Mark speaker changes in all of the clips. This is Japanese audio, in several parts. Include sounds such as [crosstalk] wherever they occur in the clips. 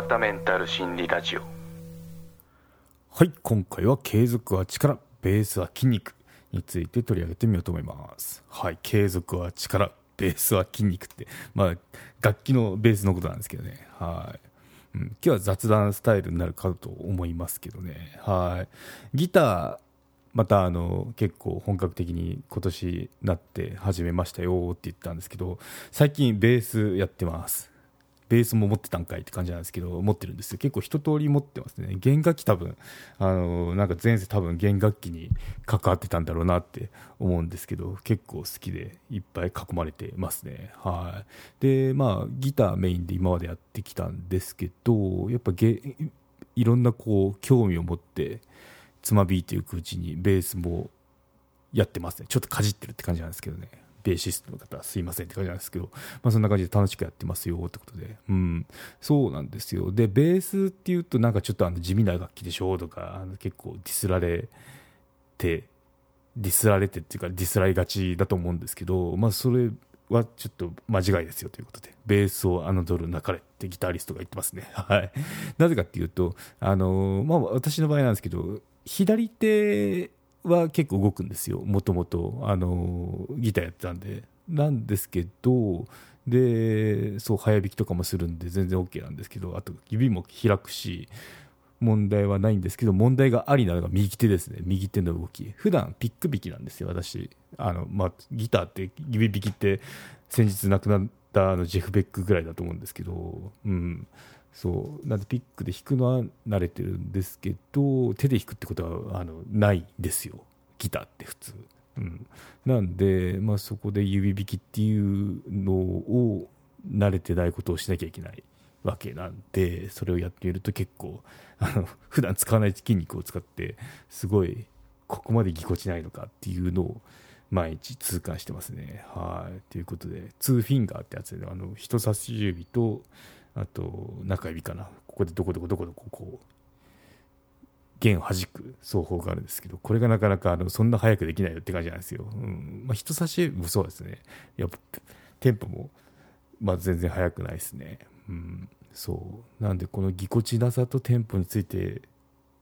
Speaker 1: 川田メンタル心理ラジオ。
Speaker 2: はい今回は継続は力ベースは筋肉について取り上げてみようと思います。はい継続は力ベースは筋肉ってまあ楽器のベースのことなんですけどね。はい、うん、今日は雑談スタイルになるかと思いますけどね。はい。ギターまたあの結構本格的に今年なって始めましたよって言ったんですけど最近ベースやってます。ベースも持ってたんかいって感じなんですけど持ってるんですよ。結構一通り持ってますね。弦楽器多分あのなんか前世多分弦楽器に関わってたんだろうなって思うんですけど結構好きでいっぱい囲まれてますね。はい。でまあギターメインで今までやってきたんですけどやっぱゲいろんなこう興味を持ってつまびいていくうちにベースもやってますね。ちょっとかじってるって感じなんですけどね。ベーシストの方すいませんって感じなんですけど、まあ、そんな感じで楽しくやってますよってことで、うん、そうなんですよでベースっていうとなんかちょっとあの地味な楽器でしょとかあの結構ディスられてディスられてっていうかディスられがちだと思うんですけど、まあ、それはちょっと間違いですよということで、ベースを侮るなかれってギタリストが言ってますね。[laughs] はい。なぜかっていうと、あのまあ、私の場合なんですけど、左手は結構動くんですよ、もともと。あのギターやってたんで。なんですけど、でそう早弾きとかもするんで全然 OK なんですけど、あと指も開くし、問題はないんですけど、問題がありなのが右手ですね、右手の動き、普段ピック弾きなんですよ、私、あのまあ、ギターって指弾きって先日亡くなったあのジェフ・ベックぐらいだと思うんですけど、うん、そうなんでピックで弾くのは慣れてるんですけど手で弾くってことはあのないですよギターって普通、うん、なんで、まあ、そこで指弾きっていうのを慣れてないことをしなきゃいけないわけなんでそれをやっていると結構あの [laughs] 普段使わない筋肉を使ってすごいここまでぎこちないのかっていうのを毎日痛感してますね。はい。ということで、ツーフィンガーってやつで、あの、人差し指と、あと中指かな。ここでどこどこどこどここう弦を弾く奏法があるんですけどこれがなかなかあのそんな早くできないよって感じなんですよ、うん。まあ、人差し指もそうですね。やっぱテンポも、まあ、全然速くないですね、うん、そう。なんでこのぎこちなさとテンポについて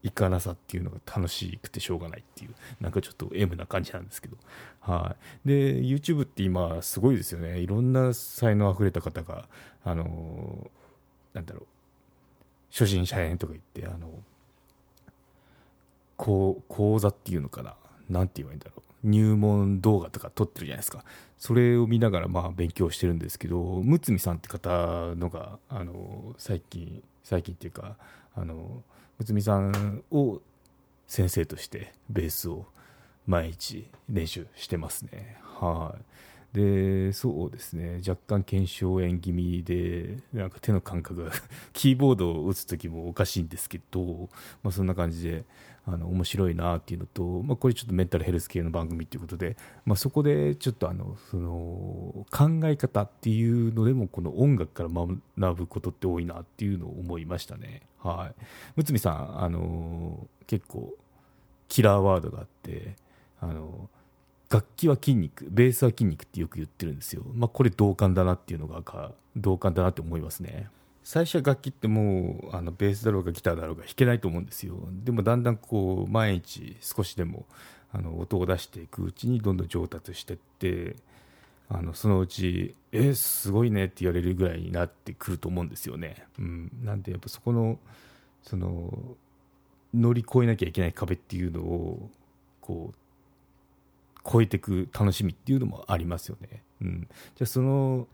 Speaker 2: いかなさっていうのが楽しくてしょうがないっていうなんかちょっと M な感じなんですけど。はい。で YouTube って今すごいですよね。いろんな才能あふれた方があのなんだろう。初心者編とか言ってあの講講座っていうのかな。なんて言えばいいんだろう。入門動画とか撮ってるじゃないですか。それを見ながらまあ勉強してるんですけど睦見さんって方のがあの最近最近っていうかあの睦見さんを先生としてベースを毎日練習してますね。はい。でそうですね若干腱鞘炎気味でなんか手の感覚が [laughs] キーボードを打つ時もおかしいんですけど、まあ、そんな感じであの面白いなっていうのと、まあ、これちょっとメンタルヘルス系の番組ということで、まあ、そこでちょっとあのその考え方っていうのでもこの音楽から学ぶことって多いなっていうのを思いましたね。はい、むさんあの結構キラーワードがあってあの楽器は筋肉ベースは筋肉ってよく言ってるんですよ、まあ、これ同感だなっていうのが同感だなって思いますね。最初は楽器ってもうあのベースだろうがギターだろうが弾けないと思うんですよ。でもだんだんこう毎日少しでもあの音を出していくうちにどんどん上達してってあのそのうち「えすごいね」って言われるぐらいになってくると思うんですよね、うん、なんでやっぱそこのその乗り越えなきゃいけない壁っていうのをこう超えていく楽しみっていうのもありますよね。うん、じゃあその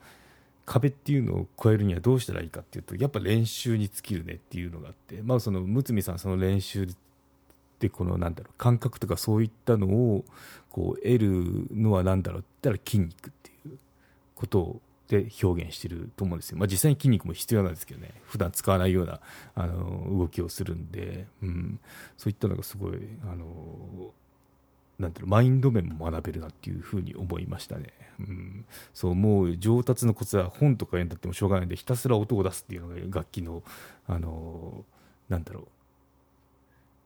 Speaker 2: 壁っていうのを超えるにはどうしたらいいかっていうとやっぱ練習に尽きるねっていうのがあってまあその睦見さんその練習でこのなんだろう感覚とかそういったのをこう得るのは何だろうって言ったら筋肉っていうことで表現してると思うんですよ、まあ、実際に筋肉も必要なんですけどね。普段使わないようなあの動きをするんで、うん、そういったのがすごいあのなんていうのマインド面も学べるなっていうふうに思いましたね、うん、そうもう上達のコツは本とか読んだってもしょうがないんでひたすら音を出すっていうのが楽器のあのなんだろう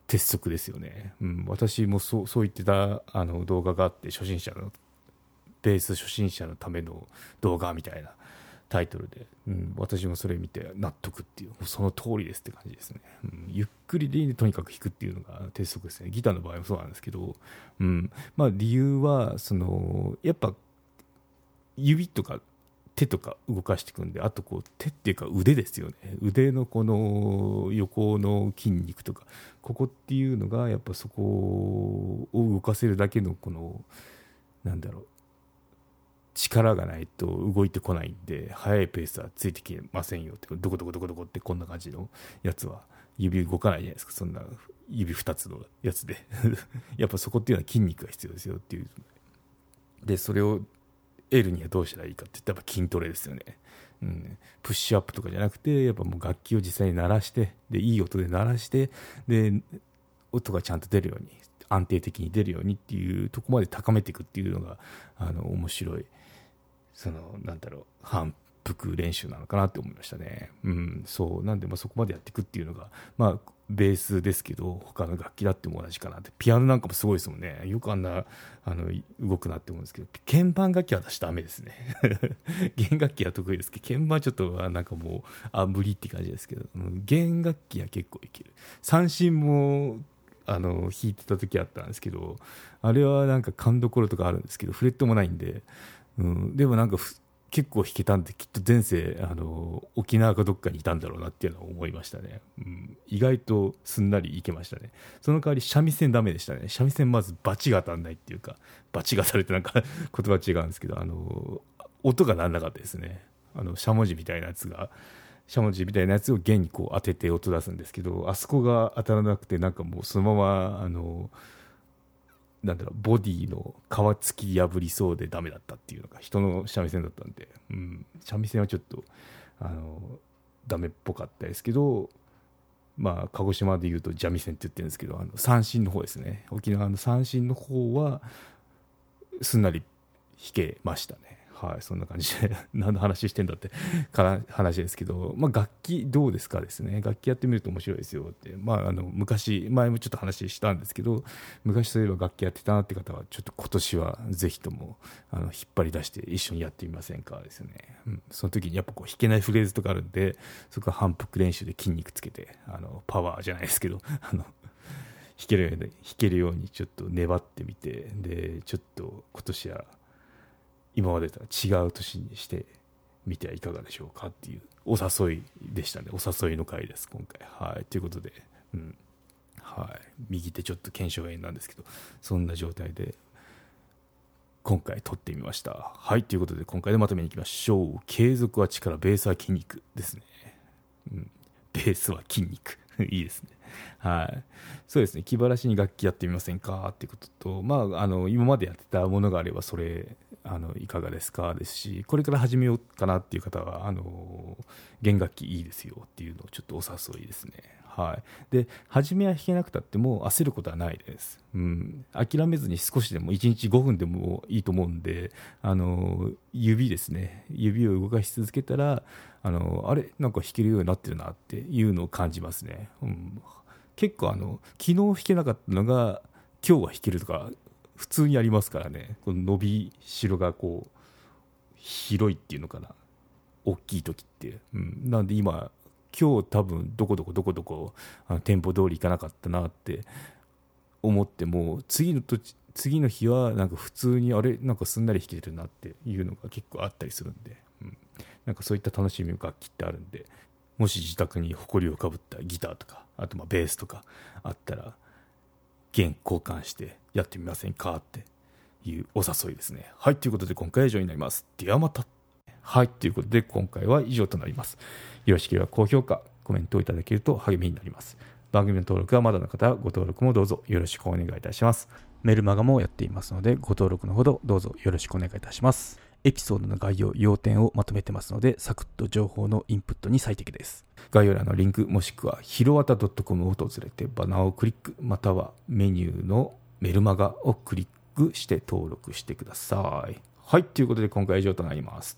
Speaker 2: 鉄則ですよね、うん、私もそうそう言ってたあの動画があって初心者のベース初心者のための動画みたいなタイトルで、うん、私もそれ見て納得っていう。その通りですって感じですね、うん、ゆっくりでとにかく弾くっていうのが鉄則ですね。ギターの場合もそうなんですけど、うん。まあ、理由はそのやっぱ指とか手とか動かしていくんであとこう手っていうか腕ですよね。腕のこの横の筋肉とかここっていうのがやっぱそこを動かせるだけのこのなんだろう力がないと動いてこないんで速いペースはついてきませんよって。どこどこどこどこってこんな感じのやつは。指動かないじゃないですか。そんな指2つのやつで。[laughs] やっぱそこっていうのは筋肉が必要ですよっていう。でそれを得るにはどうしたらいいかって言ったら筋トレですよね、うん、プッシュアップとかじゃなくてやっぱもう楽器を実際に鳴らしてでいい音で鳴らしてで音がちゃんと出るように安定的に出るようにっていうとこまで高めていくっていうのがあの面白いそのなんだろう反復練習なのかなって思いましたね。うん、そう。なんでまあそこまでやっていくっていうのがまあベースですけど他の楽器だっても同じかなって。ピアノなんかもすごいですもんね。よくあんなあの動くなって思うんですけど鍵盤楽器は私ダメですね。[laughs] 弦楽器は得意ですけど鍵盤はちょっとなんかもうあ無理って感じですけど、うん、弦楽器は結構いける。三振もあの弾いてた時あったんですけどあれはなんか勘どころとかあるんですけどフレットもないんでうん、でもなんか結構弾けたんできっと前世あの沖縄かどっかにいたんだろうなっていうのは思いましたね、うん、意外とすんなりいけましたね。その代わり三味線ダメでしたね。三味線まずバチが当たんないっていうかバチがされてなんか [laughs] 言葉違うんですけどあの音が鳴んなかったですね。あのしゃもじみたいなやつがしゃもじみたいなやつを弦にこう当てて音出すんですけどあそこが当たらなくてなんかもうそのままあのなんだろうボディの皮付き破りそうでダメだったっていうのが人の三味線だったんで、うん、三味線はちょっとあのダメっぽかったですけどまあ鹿児島でいうと三味線って言ってるんですけどあの三振の方ですね。沖縄の三振の方はすんなり弾けましたね。はい、そんな感じで [laughs] 何の話してんだって [laughs] から話ですけど、まあ、楽器どうですかですね。楽器やってみると面白いですよって、まあ、あの昔前もちょっと話したんですけど昔そういえば楽器やってたなって方はちょっと今年はぜひともあの引っ張り出して一緒にやってみませんかですね、うん、その時にやっぱこう弾けないフレーズとかあるんでそこは反復練習で筋肉つけてあのパワーじゃないですけど [laughs] あの弾けるように弾けるようにちょっと粘ってみてでちょっと今年は今までとは違う年にしてみてはいかがでしょうかっていうお誘いでしたね。お誘いの回です今回。はい。ということで、うん。はい、右手ちょっと腱鞘炎なんですけどそんな状態で今回撮ってみました。はい。ということで今回でまとめにいきましょう。継続は力ベースは筋肉ですね、うん、ベースは筋肉。[laughs] いいですね。はい。そうですね。気晴らしに楽器やってみませんか？っていうことと、まあ、あの、今までやってたものがあれば、それ、あの、いかがですか？ですし、これから始めようかなっていう方は、あの、弦楽器いいですよっていうのをちょっとお誘いですね。はい。で、初めは弾けなくたっても焦ることはないです。うん。諦めずに少しでも、1日5分でもいいと思うんで、あの、指ですね。指を動かし続けたら、あの、あれ？なんか弾けるようになってるなっていうのを感じますね。うん。結構あの、昨日弾けなかったのが、今日は弾けるとか、普通にありますからね。この伸びしろがこう、広いっていうのかな。大きい時って。うん。なんで今、今日多分どこどこどこどこあの店舗通り行かなかったなって思っても次の時次の日はなんか普通にあれなんかすんなり弾けてるなっていうのが結構あったりするんで、うん、なんかそういった楽しみの楽器ってあるんでもし自宅に埃をかぶったギターとかあとまベースとかあったら弦交換してやってみませんかっていうお誘いですね。はいということで今回は以上になります。ではまた。はいということで今回は以上となりますよろしければ高評価、コメントをいただけると励みになります。番組の登録はまだの方はご登録もどうぞよろしくお願いいたします。メルマガもやっていますので、ご登録のほどどうぞよろしくお願いいたします。エピソードの概要、要点をまとめてますので、サクッと情報のインプットに最適です。概要欄のリンク、もしくはひろわた .com を訪れてバナーをクリック、またはメニューのメルマガをクリックして登録してください。はい、ということで今回は以上となります。